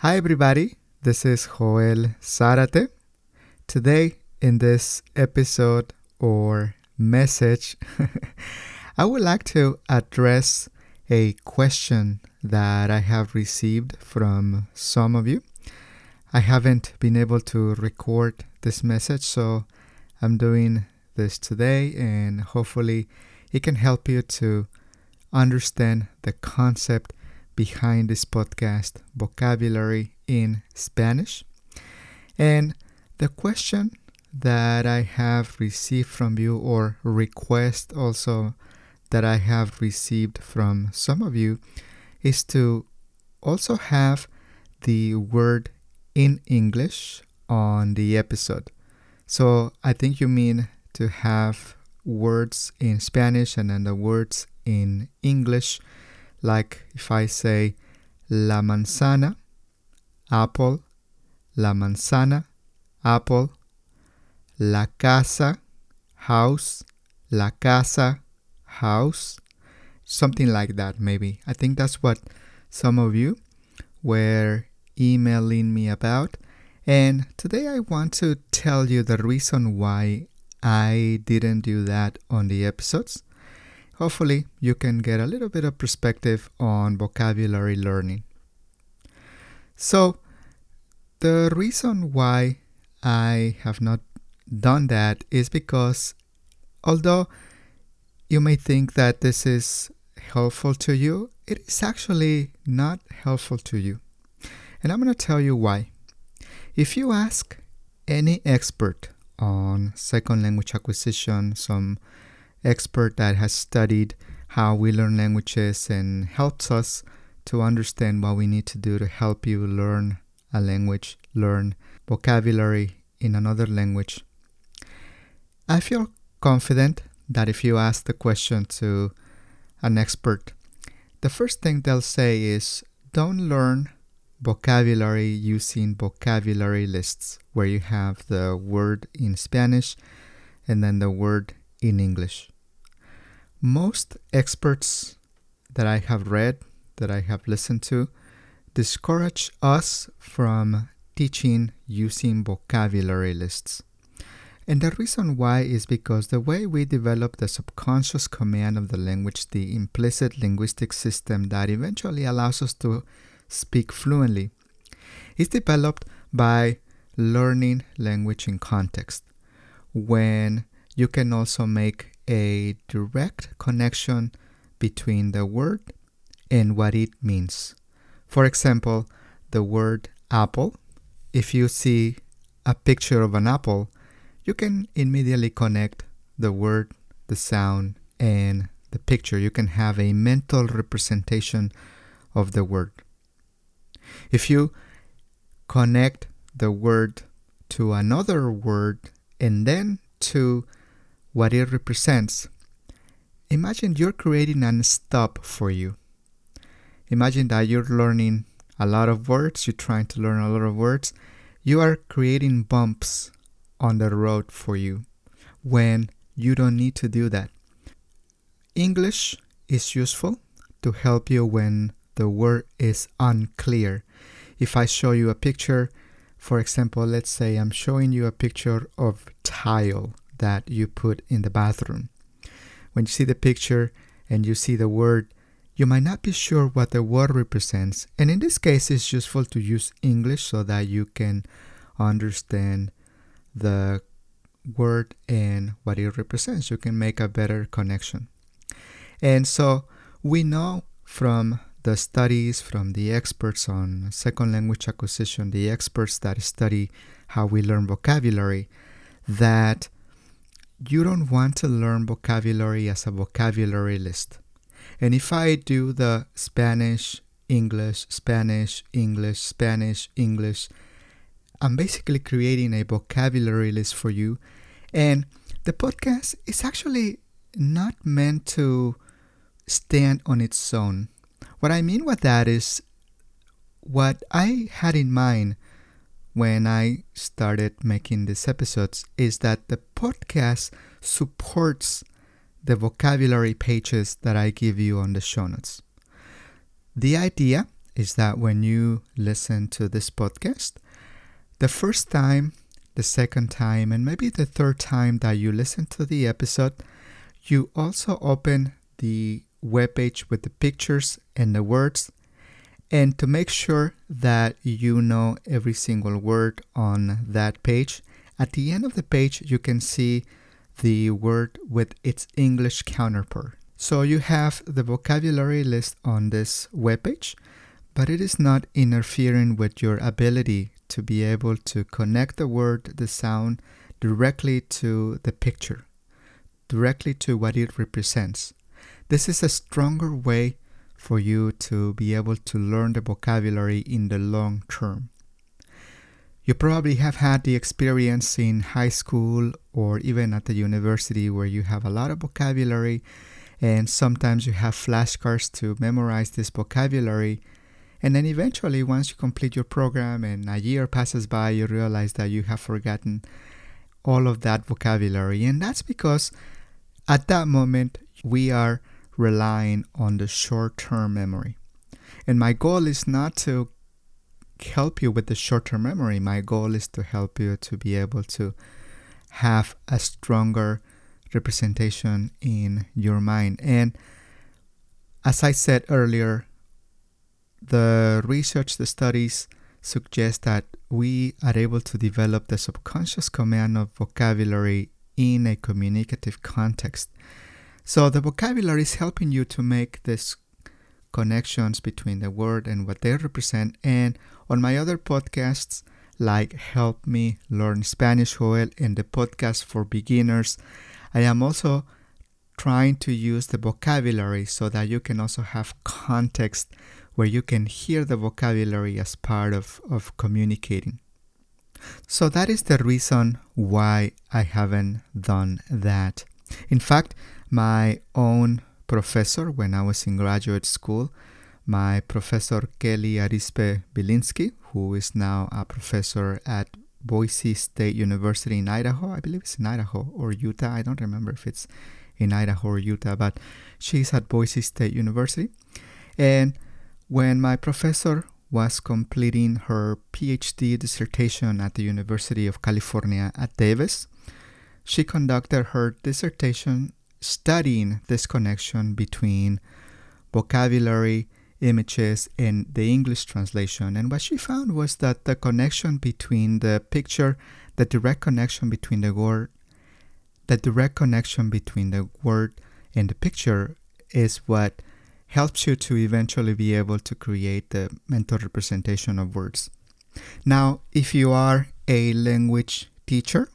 Hi, everybody. This is Joel Zarate. Today, in this episode or message, I would like to address a question that I have received from some of you. I haven't been able to record this message, so I'm doing this today, and hopefully, it can help you to understand the concept behind this podcast, Vocabulary in Spanish. And the question that I have received from you, or request also that I have received from some of you, is to also have the word in English on the episode. So I think you mean to have words in Spanish and then the words in English like if I say la manzana, apple, la manzana, apple, la casa, house, la casa, house, something like that, maybe. I think that's what some of you were emailing me about. And today I want to tell you the reason why I didn't do that on the episodes hopefully you can get a little bit of perspective on vocabulary learning. So, the reason why I have not done that is because although you may think that this is helpful to you, it is actually not helpful to you. And I'm going to tell you why. If you ask any expert on second language acquisition, some expert that has studied how we learn languages and helps us to understand what we need to do to help you learn a language, learn vocabulary in another language. I feel confident that if you ask the question to an expert, the first thing they'll say is don't learn vocabulary using vocabulary lists where you have the word in Spanish and then the word in English. Most experts that I have read, that I have listened to, discourage us from teaching using vocabulary lists. And the reason why is because the way we develop the subconscious command of the language, the implicit linguistic system that eventually allows us to speak fluently, is developed by learning language in context. When you can also make a direct connection between the word and what it means. For example, the word apple, if you see a picture of an apple, you can immediately connect the word, the sound, and the picture. You can have a mental representation of the word. If you connect the word to another word and then to what it represents, imagine you're creating a stop for you. Imagine that you're learning a lot of words, you're trying to learn a lot of words. You are creating bumps on the road for you when you don't need to do that. English is useful to help you when the word is unclear. If I show you a picture, for example, let's say I'm showing you a picture of tile that you put in the bathroom. When you see the picture and you see the word, you might not be sure what the word represents. And in this case, it's useful to use English so that you can understand the word and what it represents. You can make a better connection. And so we know from the studies from the experts on second language acquisition, the experts that study how we learn vocabulary, that you don't want to learn vocabulary as a vocabulary list. And if I do the Spanish, English, Spanish, English, Spanish, English, I'm basically creating a vocabulary list for you. And the podcast is actually not meant to stand on its own. What I mean with that is what I had in mind when I started making these episodes is that the podcast supports the vocabulary pages that I give you on the show notes. The idea is that when you listen to this podcast, the first time, the second time, and maybe the third time that you listen to the episode, you also open the webpage with the pictures and the words. And to make sure that you know every single word on that page, at the end of the page, you can see the word with its English counterpart. So you have the vocabulary list on this webpage, but it is not interfering with your ability to be able to connect the word, the sound, directly to the picture, directly to what it represents. This is a stronger way for you to be able to learn the vocabulary in the long term. You probably have had the experience in high school or even at the university where you have a lot of vocabulary and sometimes you have flashcards to memorize this vocabulary. And then eventually, once you complete your program and a year passes by, you realize that you have forgotten all of that vocabulary. And that's because at that moment, we are relying on the short term memory. And my goal is not to help you with the short term memory. My goal is to help you to be able to have a stronger representation in your mind. And as I said earlier, the research, the studies suggest that we are able to develop the subconscious command of vocabulary in a communicative context. So the vocabulary is helping you to make these connections between the word and what they represent. And on my other podcasts, like Help Me Learn Spanish, Joel, and the podcast for beginners, I am also trying to use the vocabulary so that you can also have context where you can hear the vocabulary as part of, of communicating. So that is the reason why I haven't done that. In fact, my own professor when I was in graduate school, my professor Kelly Arispe Bilinsky, who is now a professor at Boise State University in Idaho. I believe it's in Idaho or Utah. I don't remember if it's in Idaho or Utah, but she's at Boise State University. And when my professor was completing her PhD dissertation at the University of California at Davis, she conducted her dissertation studying this connection between vocabulary, images, and the English translation. And what she found was that the connection between the picture, the direct connection between the word, the direct connection between the word and the picture is what helps you to eventually be able to create the mental representation of words. Now, if you are a language teacher,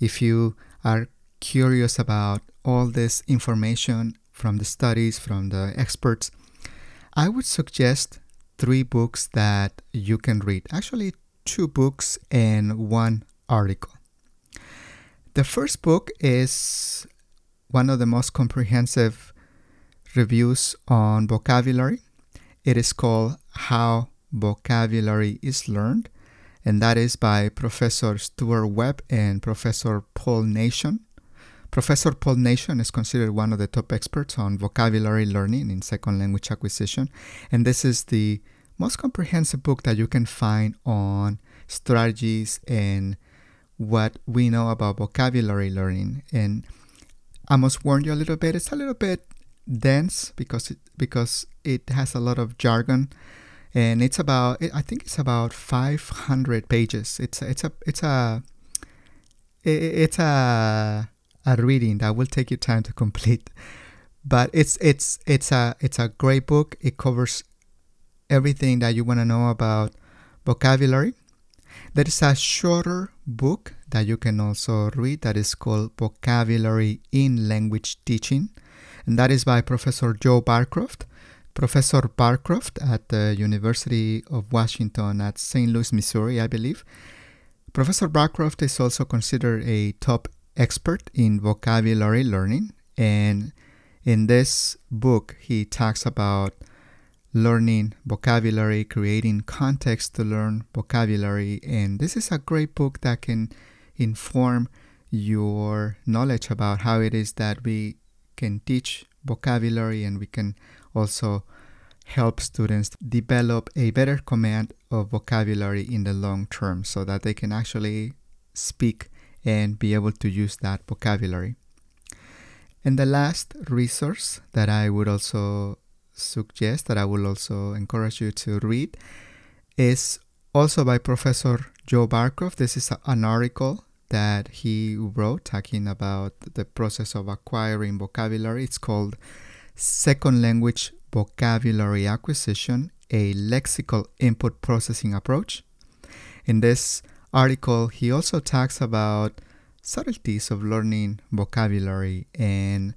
if you are curious about all this information from the studies, from the experts, I would suggest three books that you can read. Actually, two books and one article. The first book is one of the most comprehensive reviews on vocabulary. It is called How Vocabulary is Learned, and that is by Professor Stuart Webb and Professor Paul Nation. Professor Paul Nation is considered one of the top experts on vocabulary learning in second language acquisition, and this is the most comprehensive book that you can find on strategies and what we know about vocabulary learning. And I must warn you a little bit; it's a little bit dense because it because it has a lot of jargon, and it's about I think it's about 500 pages. It's a, it's a it's a it's a a reading that will take you time to complete. But it's it's it's a it's a great book. It covers everything that you want to know about vocabulary. There is a shorter book that you can also read that is called Vocabulary in Language Teaching, and that is by Professor Joe Barcroft. Professor Barcroft at the University of Washington at St. Louis, Missouri, I believe. Professor Barcroft is also considered a top expert in vocabulary learning. And in this book, he talks about learning vocabulary, creating context to learn vocabulary. And this is a great book that can inform your knowledge about how it is that we can teach vocabulary and we can also help students develop a better command of vocabulary in the long term so that they can actually speak and be able to use that vocabulary. And the last resource that I would also suggest, that I will also encourage you to read, is also by Professor Joe Barcroft. This is an article that he wrote talking about the process of acquiring vocabulary. It's called Second Language Vocabulary Acquisition, a lexical input processing approach. In this article, he also talks about subtleties of learning vocabulary and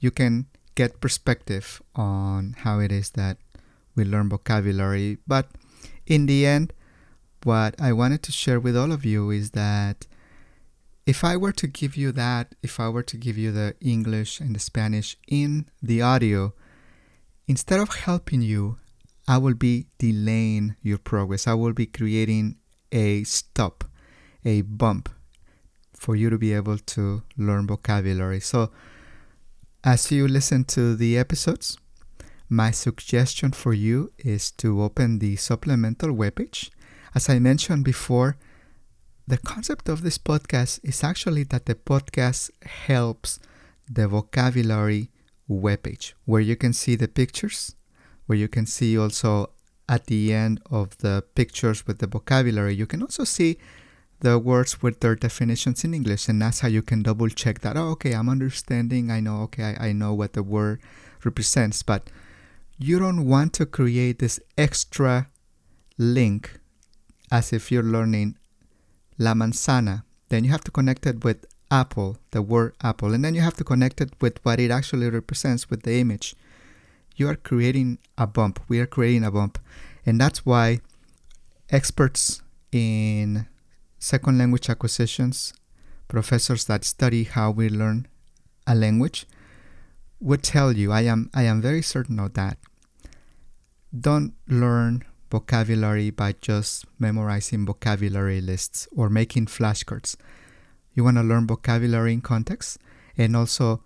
you can get perspective on how it is that we learn vocabulary. But in the end, what I wanted to share with all of you is that if I were to give you that, if I were to give you the English and the Spanish in the audio, instead of helping you, I will be delaying your progress. I will be creating a stop, a bump for you to be able to learn vocabulary. So, as you listen to the episodes, my suggestion for you is to open the supplemental webpage. As I mentioned before, the concept of this podcast is actually that the podcast helps the vocabulary webpage where you can see the pictures, where you can see also at the end of the pictures with the vocabulary, you can also see the words with their definitions in English, and that's how you can double check that. Oh, okay, I'm understanding. I know. Okay, I, I know what the word represents, but you don't want to create this extra link as if you're learning la manzana. Then you have to connect it with apple, the word apple, and then you have to connect it with what it actually represents with the image. You are creating a bump. We are creating a bump, and that's why experts in second language acquisitions, professors that study how we learn a language, would tell you, I am, I am very certain of that. Don't learn vocabulary by just memorizing vocabulary lists or making flashcards. You want to learn vocabulary in context, and also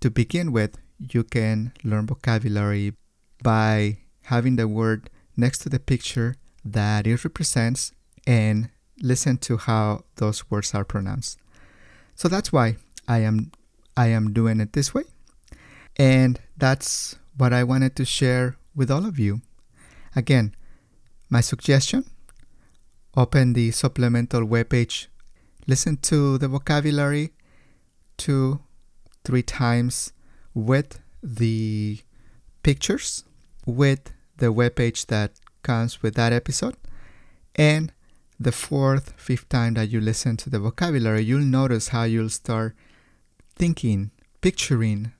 to begin with, you can learn vocabulary by having the word next to the picture that it represents and listen to how those words are pronounced. So that's why I am I am doing it this way. And that's what I wanted to share with all of you. Again, my suggestion open the supplemental webpage, listen to the vocabulary two, three times with the pictures, with the webpage that comes with that episode, and the fourth, fifth time that you listen to the vocabulary, you'll notice how you'll start thinking, picturing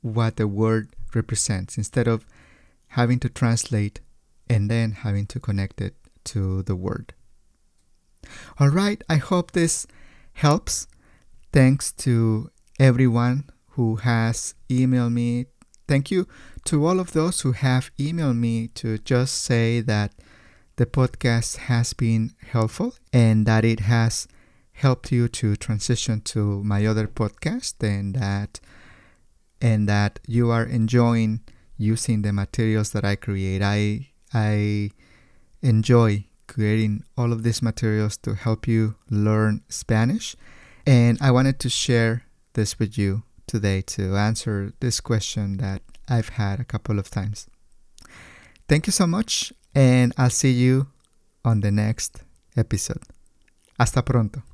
what the word represents instead of having to translate and then having to connect it to the word. All right, I hope this helps. Thanks to everyone who has emailed me. Thank you to all of those who have emailed me to just say that the podcast has been helpful and that it has helped you to transition to my other podcast and that and that you are enjoying using the materials that I create. I I enjoy creating all of these materials to help you learn Spanish and I wanted to share this with you today to answer this question that I've had a couple of times. Thank you so much and I'll see you on the next episode. Hasta pronto.